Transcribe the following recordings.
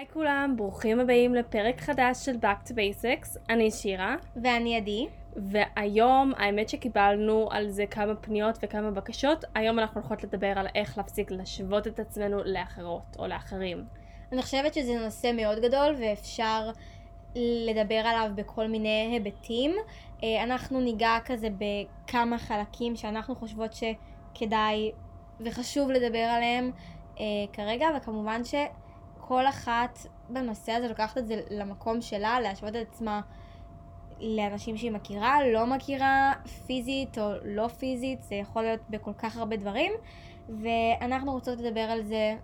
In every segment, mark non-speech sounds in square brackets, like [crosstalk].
היי כולם, ברוכים הבאים לפרק חדש של Back to Basics. אני שירה. ואני עדי. והיום, האמת שקיבלנו על זה כמה פניות וכמה בקשות. היום אנחנו הולכות לדבר על איך להפסיק להשוות את עצמנו לאחרות או לאחרים. אני חושבת שזה נושא מאוד גדול ואפשר לדבר עליו בכל מיני היבטים. אה, אנחנו ניגע כזה בכמה חלקים שאנחנו חושבות שכדאי וחשוב לדבר עליהם אה, כרגע, וכמובן שכל אחת בנושא הזה לוקחת את זה למקום שלה, להשוות את עצמה לאנשים שהיא מכירה, לא מכירה, פיזית או לא פיזית, זה יכול להיות בכל כך הרבה דברים, ואנחנו רוצות לדבר על זה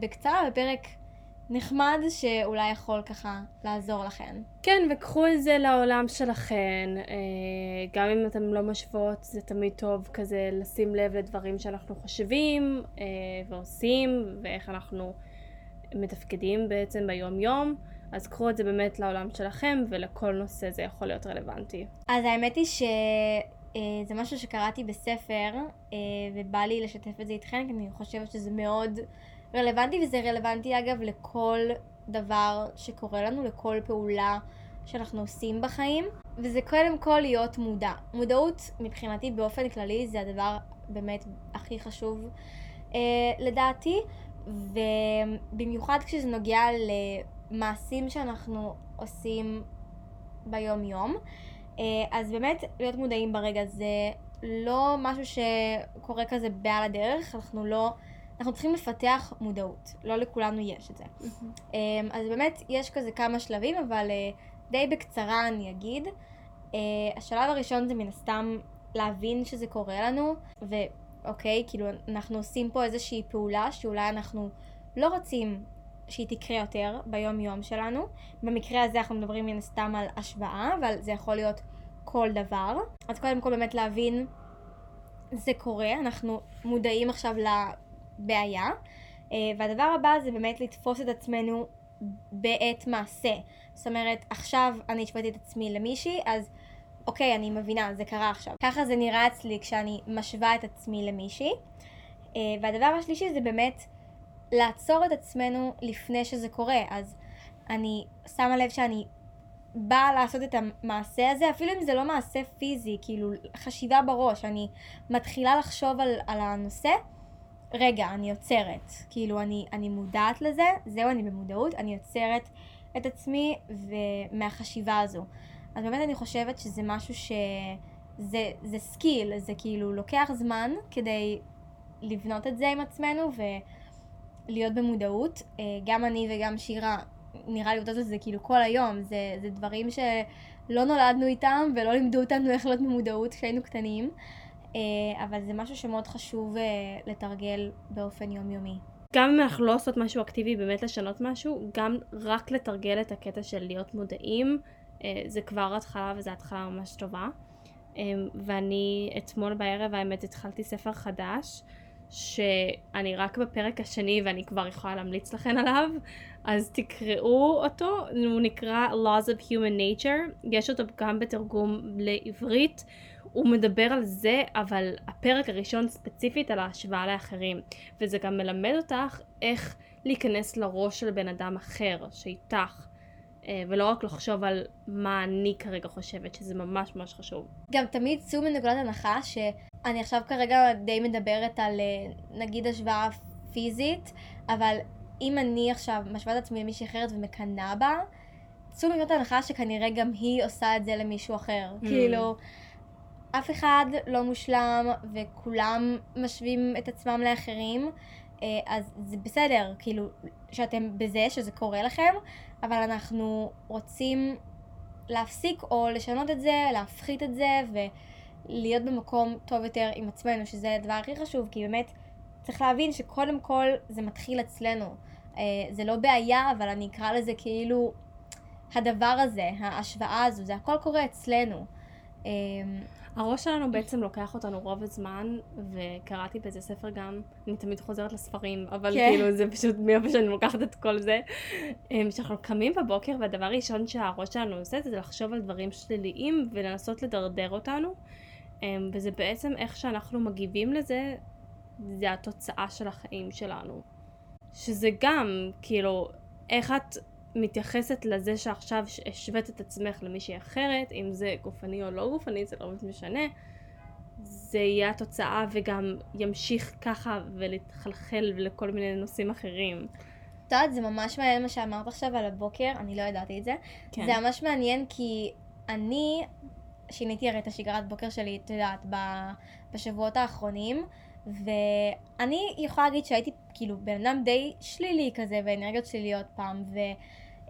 בקצרה בפרק נחמד שאולי יכול ככה לעזור לכן. כן, וקחו את זה לעולם שלכן. אה, גם אם אתם לא משוות, זה תמיד טוב כזה לשים לב לדברים שאנחנו חושבים אה, ועושים, ואיך אנחנו מתפקדים בעצם ביום-יום. אז קחו את זה באמת לעולם שלכם, ולכל נושא זה יכול להיות רלוונטי. אז האמת היא שזה אה, משהו שקראתי בספר, ובא לי לשתף את זה איתכן, כי אני חושבת שזה מאוד... רלוונטי, וזה רלוונטי אגב לכל דבר שקורה לנו, לכל פעולה שאנחנו עושים בחיים, וזה קודם כל להיות מודע. מודעות מבחינתי באופן כללי זה הדבר באמת הכי חשוב אה, לדעתי, ובמיוחד כשזה נוגע למעשים שאנחנו עושים ביום יום. אה, אז באמת להיות מודעים ברגע זה לא משהו שקורה כזה בעל הדרך, אנחנו לא... אנחנו צריכים לפתח מודעות, לא לכולנו יש את זה. אמ, אז באמת יש כזה כמה שלבים, אבל אה, די בקצרה אני אגיד. אה, השלב הראשון זה מן הסתם להבין שזה קורה לנו, ואוקיי, כאילו אנחנו עושים פה איזושהי פעולה שאולי אנחנו לא רוצים שהיא תקרה יותר ביום יום שלנו. במקרה הזה אנחנו מדברים מן הסתם על השוואה, אבל זה יכול להיות כל דבר. אז קודם כל באמת להבין זה קורה, אנחנו מודעים עכשיו בעיה. אה, והדבר הבא זה באמת לתפוס את עצמנו בעת מעשה. זאת אומרת, עכשיו אני השוויתי את עצמי למישהי, אז אוקיי, אני מבינה, זה קרה עכשיו. ככה זה נראה אצלי כשאני משווה את עצמי למישהי. אה, והדבר השלישי זה באמת לעצור את עצמנו לפני שזה קורה. אז אני שמה לב שאני באה לעשות את המעשה הזה, אפילו אם זה לא מעשה פיזי, כאילו חשיבה בראש, אני מתחילה לחשוב על, על הנושא. רגע, אני עוצרת. כאילו, אני, אני מודעת לזה, זהו, אני במודעות, אני עוצרת את עצמי ומהחשיבה הזו. אז באמת אני חושבת שזה משהו ש... זה, זה skill, זה כאילו לוקח זמן כדי לבנות את זה עם עצמנו ולהיות במודעות. אה, גם אני וגם שירה, נראה לי עובדות על זה כאילו כל היום, זה, זה דברים שלא נולדנו איתם ולא לימדו אותנו איך להיות במודעות כשהיינו קטנים. אה, אבל זה משהו שמאוד חשוב אה, לתרגל באופן יומיומי. גם אם אנחנו לא עושות משהו אקטיבי באמת לשנות משהו, גם רק לתרגל את הקטע של להיות מודעים, זה כבר התחלה וזו התחלה ממש טובה. ואני אתמול בערב האמת התחלתי ספר חדש, שאני רק בפרק השני ואני כבר יכולה להמליץ לכם עליו, אז תקראו אותו, הוא נקרא Laws of Human Nature, יש אותו גם בתרגום לעברית. הוא מדבר על זה, אבל הפרק הראשון ספציפית על ההשוואה לאחרים. וזה גם מלמד אותך איך להיכנס לראש של בן אדם אחר, שאיתך. אה, ולא רק לחשוב על מה אני כרגע חושבת, שזה ממש ממש חשוב. גם תמיד צאו מנקודת הנחה שאני עכשיו כרגע די מדברת על אה, נגיד השוואה פיזית, אבל אם אני עכשיו משווה את עצמי למישהי אחרת ומקנאה בה, צאו מנקודת הנחה שכנראה גם היא עושה את זה למישהו אחר. Mm. כאילו... אף אחד לא מושלם וכולם משווים את עצמם לאחרים, אה, אז זה בסדר, כאילו, שאתם בזה, שזה קורה לכם, אבל אנחנו רוצים להפסיק או לשנות את זה, להפחית את זה ולהיות במקום טוב יותר עם עצמנו, שזה הדבר הכי חשוב, כי באמת צריך להבין שקודם כל זה מתחיל אצלנו. אה, זה לא בעיה, אבל אני אקרא לזה כאילו הדבר הזה, ההשוואה הזו, זה הכל קורה אצלנו. אה, הראש שלנו בעצם לוקח אותנו רוב הזמן, וקראתי באיזה ספר גם, אני תמיד חוזרת לספרים, אבל כן. כאילו זה פשוט מאיפה שאני לוקחת את כל זה. אמ, שאנחנו קמים בבוקר והדבר הראשון שהראש שלנו עושה זה לחשוב על דברים שליליים ולנסות לדרדר אותנו. אמ, וזה בעצם איך שאנחנו מגיבים לזה, זה התוצאה של החיים שלנו. שזה גם, כאילו, איך את מתייחסת לזה שעכשיו השווית את עצמך למישהי אחרת, אם זה גופני או לא גופני, זה לא באמת משנה. זה יהיה התוצאה וגם ימשיך ככה ולהתחלחל לכל מיני נושאים אחרים. את יודעת, זה ממש מעניין מה שאמרת עכשיו על הבוקר, אני לא ידעתי את זה. כן. זה ממש מעניין כי אני שיניתי הרי את השגרת בוקר שלי, את יודעת, בשבועות האחרונים, ואני יכולה להגיד שהייתי כאילו בן אדם די שלילי כזה, ואנרגיות שליליות פעם,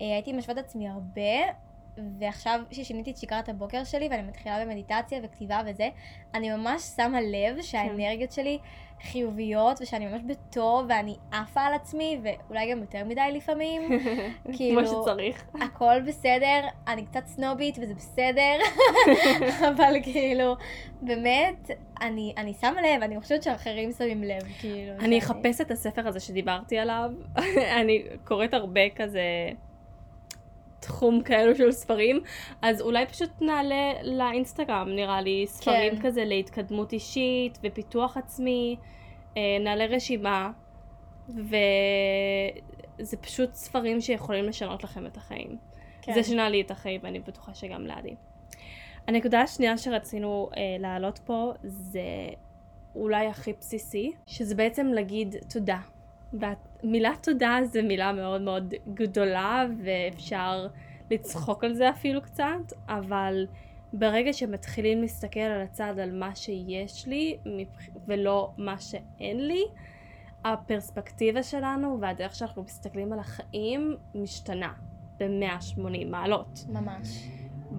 והייתי משווה את עצמי הרבה, ועכשיו ששיניתי את שגרת הבוקר שלי ואני מתחילה במדיטציה וכתיבה וזה, אני ממש שמה לב שהאנרגיות שלי חיוביות ושאני ממש בטוב ואני עפה על עצמי ואולי גם יותר מדי לפעמים. [laughs] כאילו, כמו שצריך. הכל בסדר, אני קצת סנובית וזה בסדר, [laughs] אבל כאילו, באמת, אני, אני שמה לב, אני חושבת שאחרים שמים לב, כאילו. אני שאני- אחפש את הספר הזה שדיברתי עליו. [laughs] אני קוראת הרבה כזה תחום כאלו של ספרים, אז אולי פשוט נעלה לאינסטגרם, נראה לי, ספרים כן. כזה להתקדמות אישית ופיתוח עצמי. אה, נעלה רשימה, וזה פשוט ספרים שיכולים לשנות לכם את החיים. כן. זה שינה לי את החיים, ואני בטוחה שגם לאדי. הנקודה השנייה שרצינו אה, להעלות פה זה אולי הכי בסיסי, שזה בעצם להגיד תודה. והמילה תודה זה מילה מאוד מאוד גדולה ואפשר לצחוק על זה אפילו קצת, אבל ברגע שמתחילים להסתכל על הצד, על מה שיש לי ולא מה שאין לי, הפרספקטיבה שלנו והדרך שאנחנו מסתכלים על החיים משתנה ב-180 מעלות. ממש.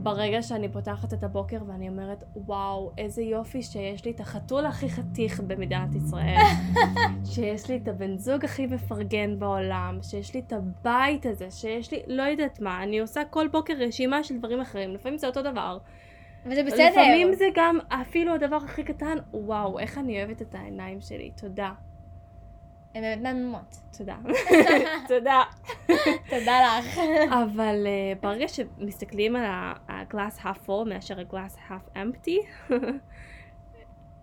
ברגע שאני פותחת את הבוקר ואני אומרת, וואו, איזה יופי שיש לי את החתול הכי חתיך במדינת ישראל, [laughs] שיש לי את הבן זוג הכי מפרגן בעולם, שיש לי את הבית הזה, שיש לי, לא יודעת מה, אני עושה כל בוקר רשימה של דברים אחרים, לפעמים זה אותו דבר. וזה בסדר. לפעמים זה גם אפילו הדבר הכי קטן, וואו, איך אני אוהבת את העיניים שלי, תודה. הן מהממות. תודה. [laughs] תודה. תודה לך. אבל uh, ברגע שמסתכלים על half full מאשר ה-glass half empty, [laughs]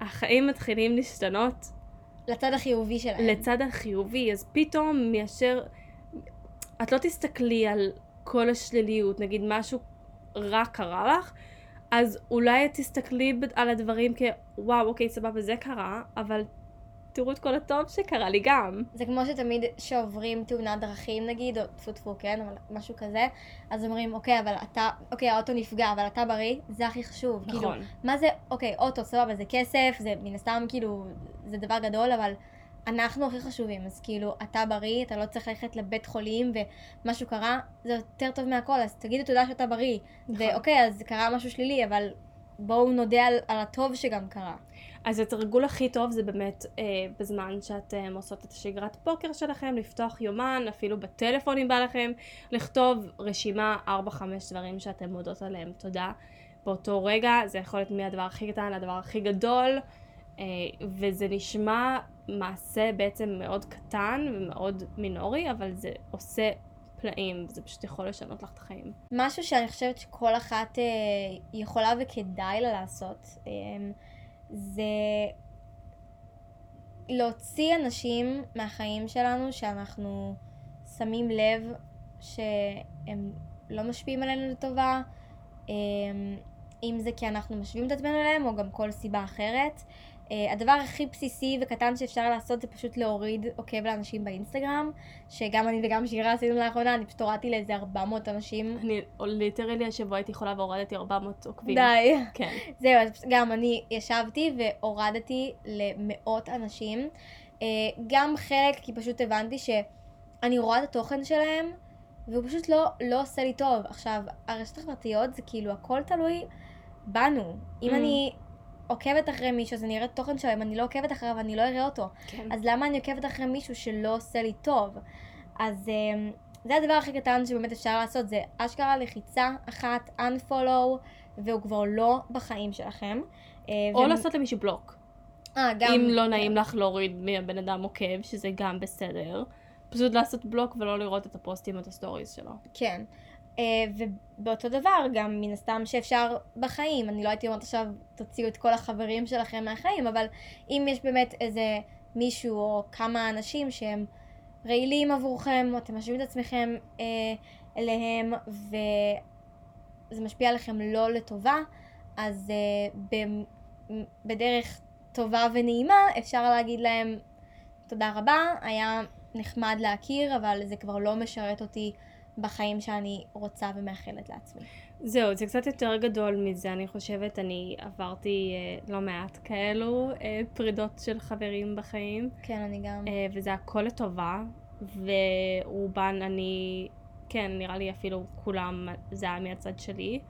החיים מתחילים להשתנות לצד החיובי שלהם. לצד החיובי, אז פתאום מאשר... את לא תסתכלי על כל השליליות, נגיד משהו רע קרה לך, אז אולי את תסתכלי על הדברים כוואו, אוקיי, סבבה, זה קרה, אבל תראו את כל הטוב שקרה לי גם. זה כמו שתמיד שעוברים תאונת דרכים נגיד, או טפו טפו, כן, אבל משהו כזה, אז אומרים, אוקיי, אבל אתה, אוקיי, האוטו נפגע, אבל אתה בריא, זה הכי חשוב. כאילו, נכון. מה זה, אוקיי, אוטו, סבבה, זה כסף, זה מן הסתם, כאילו, זה דבר גדול, אבל אנחנו הכי חשובים, אז כאילו, אתה בריא, אתה לא צריך ללכת לבית חולים ומשהו קרה, זה יותר טוב מהכל, אז תגידו תודה שאתה בריא. נכון. ואוקיי, אז קרה משהו שלילי, אבל בואו נודה על, על הטוב שגם קרה. אז התרגול הכי טוב זה באמת אה, בזמן שאתם עושות את השגרת פוקר שלכם, לפתוח יומן, אפילו בטלפון אם בא לכם, לכתוב רשימה 4-5 דברים שאתם מודות עליהם תודה. באותו רגע זה יכול להיות מהדבר הכי קטן לדבר הכי גדול, אה, וזה נשמע מעשה בעצם מאוד קטן ומאוד מינורי, אבל זה עושה פלאים, זה פשוט יכול לשנות לך את החיים. משהו שאני חושבת שכל אחת אה, יכולה וכדאי לה לעשות, אה, זה להוציא אנשים מהחיים שלנו שאנחנו שמים לב שהם לא משפיעים עלינו לטובה, אה, אם זה כי אנחנו משווים את עצמנו אליהם או גם כל סיבה אחרת. Uh, הדבר הכי בסיסי וקטן שאפשר לעשות זה פשוט להוריד עוקב לאנשים באינסטגרם, שגם אני וגם שירה עשינו לאחרונה, אני פשוט הורדתי לאיזה 400 אנשים. אני ליטרלי השבוע הייתי חולה והורדתי 400 עוקבים. די. כן. זהו, אז גם אני ישבתי והורדתי למאות אנשים. אה, גם חלק כי פשוט הבנתי שאני רואה את התוכן שלהם, והוא פשוט לא, לא עושה לי טוב. עכשיו, הרשתות החברתיות זה כאילו הכל תלוי בנו. אם Mm. אני עוקבת אחרי מישהו אז אני אראה את התוכן שלו, אם אני לא עוקבת אחריו אני לא אראה אותו. כן. אז למה אני עוקבת אחרי מישהו שלא עושה לי טוב? אז אמ, זה הדבר הכי קטן שבאמת אפשר לעשות, זה אשכרה לחיצה אחת, unfollow, והוא כבר לא בחיים שלכם. אה, או ו- לעשות למישהו בלוק. אה, גם... אם לא כן. נעים לך להוריד מהבן אדם עוקב, שזה גם בסדר. פשוט לעשות בלוק ולא לראות את הפוסטים או את ה stories שלו. כן. אה, ובאותו דבר, גם מן הסתם שאפשר בחיים, אני לא הייתי אומרת עכשיו, תוציאו את כל החברים שלכם מהחיים, אבל אם יש באמת איזה מישהו או כמה אנשים שהם רעילים עבורכם, או אתם משווים את עצמכם אה, אליהם, וזה משפיע עליכם לא לטובה, אז אה, ב, בדרך טובה ונעימה אפשר להגיד להם תודה רבה, היה נחמד להכיר, אבל זה כבר לא משרת אותי בחיים שאני רוצה ומאחלת לעצמי. זהו, זה קצת יותר גדול מזה, אני חושבת, אני עברתי אה, לא מעט כאלו אה, פרידות של חברים בחיים. כן, אני גם. אה, וזה הכל לטובה, ורובן אני, כן, נראה לי אפילו כולם, זה היה מהצד שלי,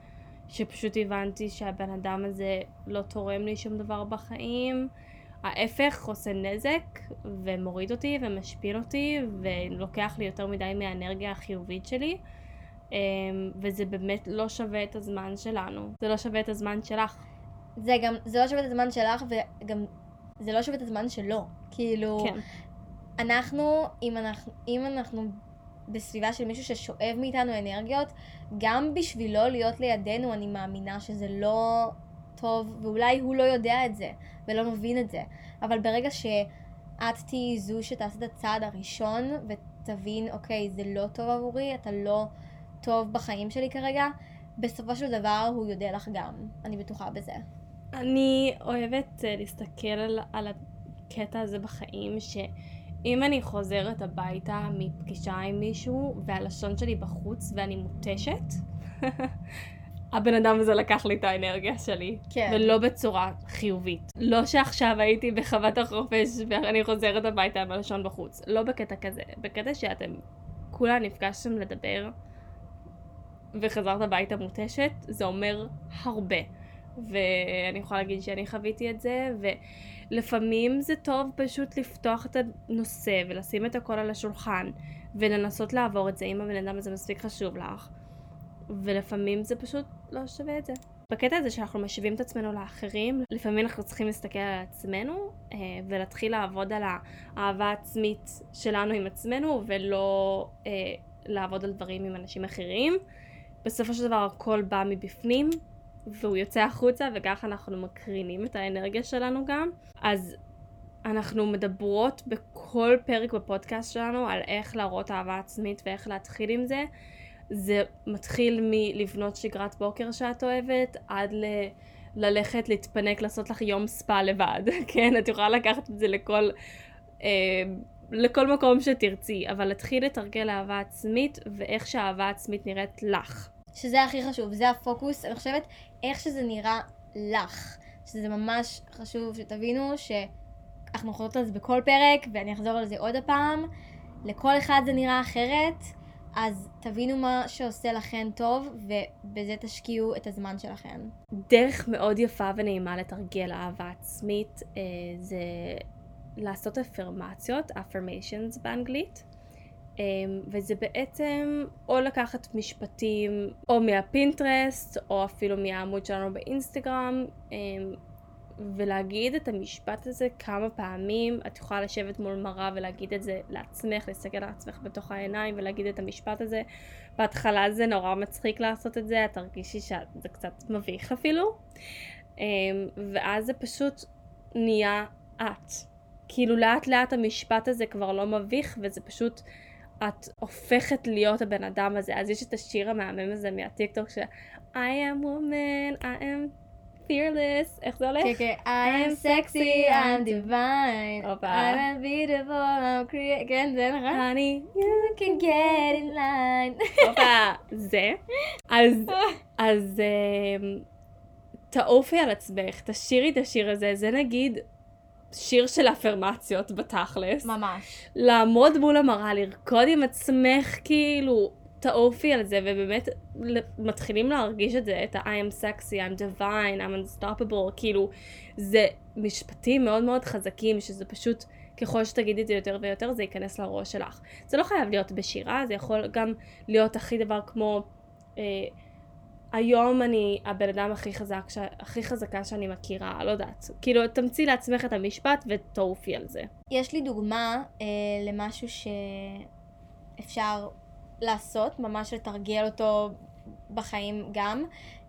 שפשוט הבנתי שהבן אדם הזה לא תורם לי שום דבר בחיים. ההפך עושה נזק ומוריד אותי ומשפיל אותי ולוקח לי יותר מדי מהאנרגיה החיובית שלי. אמ, וזה באמת לא שווה את הזמן שלנו. זה לא שווה את הזמן שלך. זה גם, זה לא שווה את הזמן שלך וגם זה לא שווה את הזמן שלו. כאילו, כן. אנחנו, אם אנחנו, אם אנחנו בסביבה של מישהו ששואב מאיתנו אנרגיות, גם בשבילו להיות לידינו, אני מאמינה שזה לא טוב, ואולי הוא לא יודע את זה, ולא מבין את זה. אבל ברגע שאת תהיי זו שתעשה את הצעד הראשון, ותבין, אוקיי, זה לא טוב עבורי, אתה לא טוב בחיים שלי כרגע, בסופו של דבר הוא יודע לך גם. אני בטוחה בזה. אני אוהבת uh, להסתכל על, על הקטע הזה בחיים, שאם אני חוזרת הביתה מפגישה עם מישהו, והלשון שלי בחוץ ואני מותשת, [laughs] הבן אדם הזה לקח לי את האנרגיה שלי. כן. ולא בצורה חיובית. לא שעכשיו הייתי בחוות החופש ואני חוזרת הביתה עם הלשון בחוץ. לא בקטע כזה. בקטע שאתם כולה נפגשתם לדבר וחזרת הביתה מותשת, זה אומר הרבה. ואני יכולה להגיד שאני חוויתי את זה, ולפעמים זה טוב פשוט לפתוח את הנושא ולשים את הכל על השולחן, ולנסות לעבור את זה אם הבן אדם הזה מספיק חשוב לך. ולפעמים זה פשוט לא שווה את זה. בקטע הזה שאנחנו משווים את עצמנו לאחרים, לפעמים אנחנו צריכים להסתכל על עצמנו אה, ולהתחיל לעבוד על האהבה העצמית שלנו עם עצמנו ולא אה, לעבוד על דברים עם אנשים אחרים. בסופו של דבר הכל בא מבפנים והוא יוצא החוצה וככה אנחנו מקרינים את האנרגיה שלנו גם. אז אנחנו מדברות בכל פרק בפודקאסט שלנו על איך להראות אהבה עצמית ואיך להתחיל עם זה. זה מתחיל מלבנות שגרת בוקר שאת אוהבת, עד ל... ללכת, להתפנק, לעשות לך יום ספא לבד, [laughs] כן? את יכולה לקחת את זה לכל, אה, לכל מקום שתרצי, אבל להתחיל לתרגל אהבה עצמית, ואיך שהאהבה עצמית נראית לך. שזה הכי חשוב, זה הפוקוס, אני חושבת, איך שזה נראה לך. שזה ממש חשוב שתבינו שאנחנו חוזרות על זה בכל פרק, ואני אחזור על זה עוד הפעם. לכל אחד זה נראה אחרת. אז תבינו מה שעושה לכן טוב, ובזה תשקיעו את הזמן שלכן. דרך מאוד יפה ונעימה לתרגל אהבה עצמית אה, זה לעשות אפרמציות, affirmations באנגלית. אה, וזה בעצם או לקחת משפטים או מהפינטרסט או אפילו מהעמוד שלנו באינסטגרם אה, ולהגיד את המשפט הזה כמה פעמים, את יכולה לשבת מול מראה ולהגיד את זה לעצמך, להסתכל על עצמך בתוך העיניים ולהגיד את המשפט הזה. בהתחלה זה נורא מצחיק לעשות את זה, את תרגישי שזה קצת מביך אפילו. אמ, ואז זה פשוט נהיה את. כאילו לאט לאט המשפט הזה כבר לא מביך וזה פשוט, את הופכת להיות הבן אדם הזה. אז יש את השיר המהמם הזה מהטיקטוק ש- I am woman, I am fearless, איך זה הולך? כן, כן, I am sexy, I'm divine. I'm beautiful, I'm creative, כן, זה נכון? honey, You can get in line. הופה, [laughs] זה. אז, [laughs] אז אמ, תעופי על עצמך, תשאירי את השיר הזה, זה נגיד שיר של אפרמציות בתכלס. ממש. לעמוד מול המראה, לרקוד עם עצמך, כאילו, תעופי על זה, ובאמת מתחילים להרגיש את זה, את ה- I am sexy, I'm divine, I'm unstoppable, כאילו, זה משפטים מאוד מאוד חזקים, שזה פשוט, ככל שתגידי את זה יותר ויותר, זה ייכנס לראש שלך. זה לא חייב להיות בשירה, זה יכול גם להיות הכי דבר כמו, אה, היום אני הבן אדם הכי חזק, ש... הכי חזקה שאני מכירה, לא יודעת. כאילו, תמציא לעצמך את המשפט ותעופי על זה. יש לי דוגמה אה, למשהו שאפשר לעשות, ממש לתרגל אותו בחיים גם,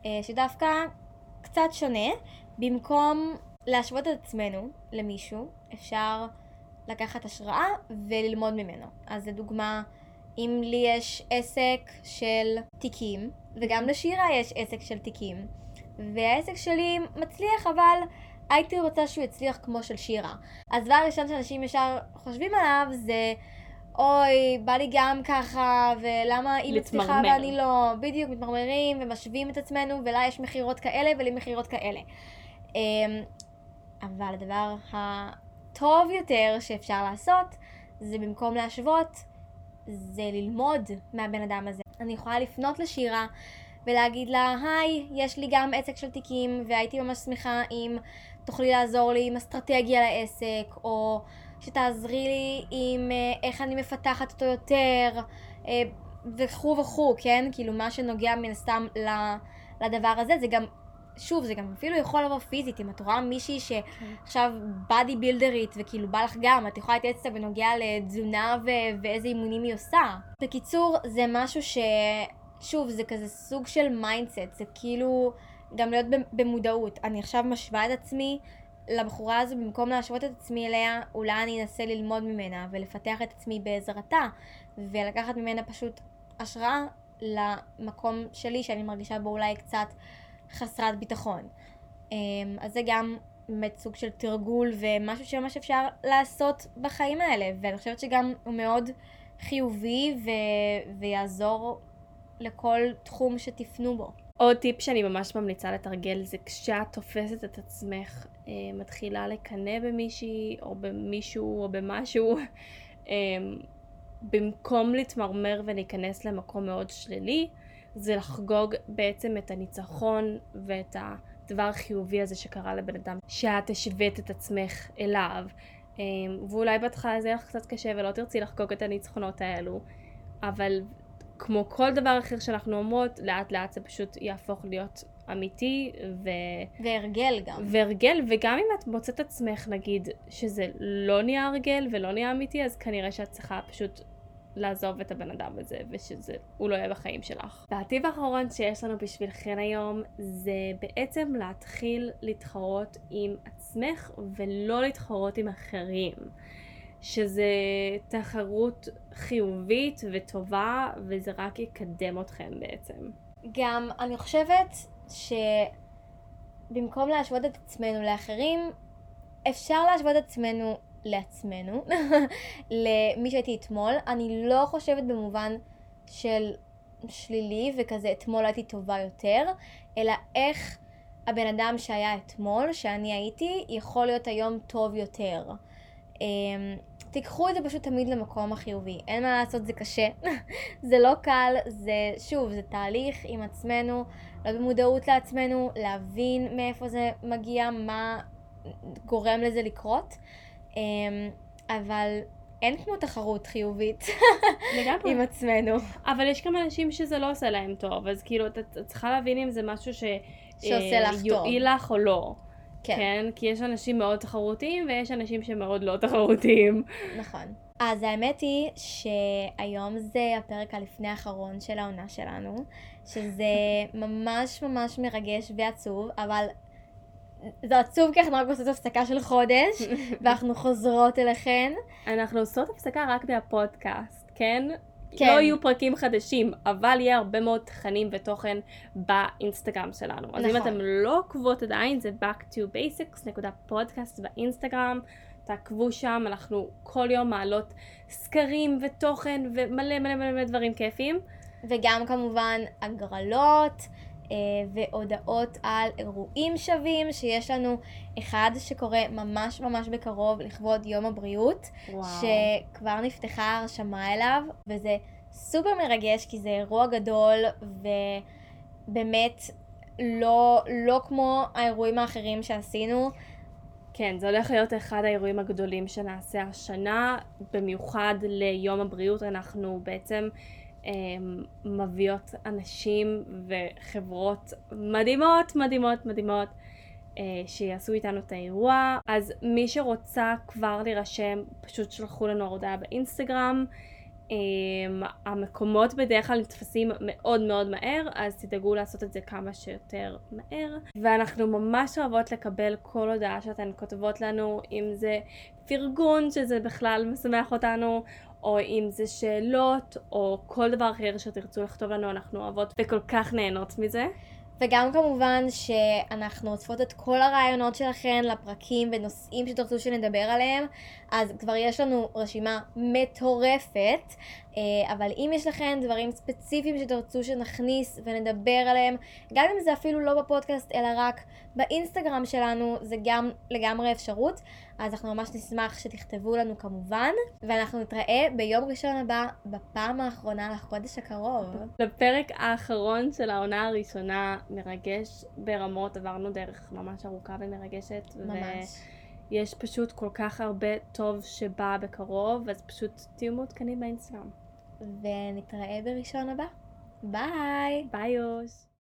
אה, שדווקא קצת שונה. במקום להשוות את עצמנו למישהו, אפשר לקחת השראה וללמוד ממנו. אז לדוגמה, אם לי יש עסק של תיקים, וגם לשירה יש עסק של תיקים, והעסק שלי מצליח, אבל הייתי רוצה שהוא יצליח כמו של שירה. אז הדבר הראשון שאנשים ישר חושבים עליו זה, אוי, בא לי גם ככה, ולמה היא מצליחה ואני לא. בדיוק, מתמרמרים ומשווים את עצמנו, ולה יש מכירות כאלה ולי מכירות כאלה. אמ, אבל הדבר הטוב יותר שאפשר לעשות, זה במקום להשוות, זה ללמוד מהבן אדם הזה. אני יכולה לפנות לשירה ולהגיד לה, היי, יש לי גם עסק של תיקים, והייתי ממש שמחה אם תוכלי לעזור לי עם אסטרטגיה לעסק, או שתעזרי לי עם אה, איך אני מפתחת אותו יותר, אה, וכו' וכו', כן? כאילו מה שנוגע מן הסתם לדבר הזה, זה גם שוב, זה גם אפילו יכול לבוא פיזית, אם את רואה מישהי שעכשיו bodybuilderית וכאילו בא לך גם, את יכולה להתייעץ איתה בנוגע לתזונה ו- ואיזה אימונים היא עושה. בקיצור, זה משהו ש... שוב, זה כזה סוג של mindset, זה כאילו גם להיות במודעות. אני עכשיו משווה את עצמי לבחורה הזו, במקום להשוות את עצמי אליה, אולי אני אנסה ללמוד ממנה ולפתח את עצמי בעזרתה, ולקחת ממנה פשוט השראה למקום שלי, שאני מרגישה בו אולי קצת חסרת ביטחון. אמ, אז זה גם באמת סוג של תרגול ומשהו שממש אפשר לעשות בחיים האלה, ואני חושבת שגם הוא מאוד חיובי ו- ויעזור לכל תחום שתפנו בו. עוד טיפ שאני ממש ממליצה לתרגל זה כשאת תופסת את עצמך, אה, מתחילה לקנא במישהי או במישהו או במשהו, אה, במקום להתמרמר ולהיכנס למקום מאוד שלילי, זה לחגוג בעצם את הניצחון ואת הדבר החיובי הזה שקרה לבן אדם, שאת השווית את עצמך אליו. אמ, ואולי בהתחלה זה יהיה לך קצת קשה ולא תרצי לחגוג את הניצחונות האלו, אבל כמו כל דבר אחר שאנחנו אומרות, לאט לאט זה פשוט יהפוך להיות אמיתי ו... והרגל גם. והרגל, וגם אם את מוצאת עצמך נגיד שזה לא נהיה הרגל ולא נהיה אמיתי, אז כנראה שאת צריכה פשוט לעזוב את הבן אדם הזה, ושזה, הוא לא יהיה בחיים שלך. והטיפ האחרון שיש לנו בשבילכן היום, זה בעצם להתחיל להתחרות עם עצמך, ולא להתחרות עם אחרים. שזה תחרות חיובית וטובה, וזה רק יקדם אתכם בעצם. גם אני חושבת שבמקום להשוות את עצמנו לאחרים, אפשר להשוות את עצמנו לעצמנו, [laughs] למי שהייתי אתמול. אני לא חושבת במובן של שלילי וכזה אתמול הייתי טובה יותר, אלא איך הבן אדם שהיה אתמול, שאני הייתי, יכול להיות היום טוב יותר. אמ, תיקחו את זה פשוט תמיד למקום החיובי. אין מה לעשות, זה קשה. [laughs] זה לא קל, זה, שוב, זה תהליך עם עצמנו, לא במודעות לעצמנו, להבין מאיפה זה מגיע, מה גורם לזה לקרות. אמ, אבל אין כמו תחרות חיובית [laughs] עם עצמנו. אבל יש גם אנשים שזה לא עושה להם טוב, אז כאילו את צריכה להבין אם זה משהו ש... שעושה לך טוב. יועיל לך או לא. כן. כן, כי יש אנשים מאוד תחרותיים ויש אנשים שמאוד לא תחרותיים. נכון. אז האמת היא שהיום זה הפרק הלפני האחרון של העונה שלנו, שזה [laughs] ממש ממש מרגש ועצוב, אבל זה עצוב כי אנחנו רק עושות הפסקה של חודש, [laughs] ואנחנו חוזרות אליכן. אנחנו עושות הפסקה רק מהפודקאסט, כן? כן. לא יהיו פרקים חדשים, אבל יהיה הרבה מאוד תכנים ותוכן באינסטגרם שלנו. נכון. אז אם נכון. אתם לא עוקבות עדיין, זה back to basics נקודה פודקאסט באינסטגרם. תעקבו שם, אנחנו כל יום מעלות סקרים ותוכן ומלא מלא מלא דברים כיפים. וגם כמובן הגרלות. אה, והודעות על אירועים שווים, שיש לנו אחד שקורה ממש ממש בקרוב לכבוד יום הבריאות, וואו. שכבר נפתחה הרשמה אליו, וזה סופר מרגש כי זה אירוע גדול, ובאמת לא, לא כמו האירועים האחרים שעשינו. כן, זה הולך להיות אחד האירועים הגדולים שנעשה השנה, במיוחד ליום הבריאות אנחנו בעצם מביאות אנשים וחברות מדהימות, מדהימות, מדהימות, אה, שיעשו איתנו את האירוע. אז מי שרוצה כבר להירשם, פשוט שלחו לנו הודעה באינסטגרם. Um, המקומות בדרך כלל נתפסים מאוד מאוד מהר, אז תדאגו לעשות את זה כמה שיותר מהר. ואנחנו ממש אוהבות לקבל כל הודעה שאתן כותבות לנו, אם זה פרגון, שזה בכלל משמח אותנו, או אם זה שאלות, או כל דבר אחר שתרצו לכתוב לנו, אנחנו אוהבות וכל כך נהנות מזה. וגם כמובן שאנחנו אוספות את כל הרעיונות שלכם לפרקים ונושאים שתרצו שנדבר עליהם, אז כבר יש לנו רשימה מטורפת, אבל אם יש לכם דברים ספציפיים שתרצו שנכניס ונדבר עליהם, גם אם זה אפילו לא בפודקאסט אלא רק באינסטגרם שלנו, זה גם לגמרי אפשרות, אז אנחנו ממש נשמח שתכתבו לנו כמובן, ואנחנו נתראה ביום ראשון הבא, בפעם האחרונה לחודש הקרוב. לפרק האחרון של העונה הראשונה, מרגש ברמות, עברנו דרך ממש ארוכה ומרגשת. ממש. יש פשוט כל כך הרבה טוב שבא בקרוב, אז פשוט תהיו מעודכנים באינסטגרם. ונתראה בראשון הבא. ביי! ביי יוש!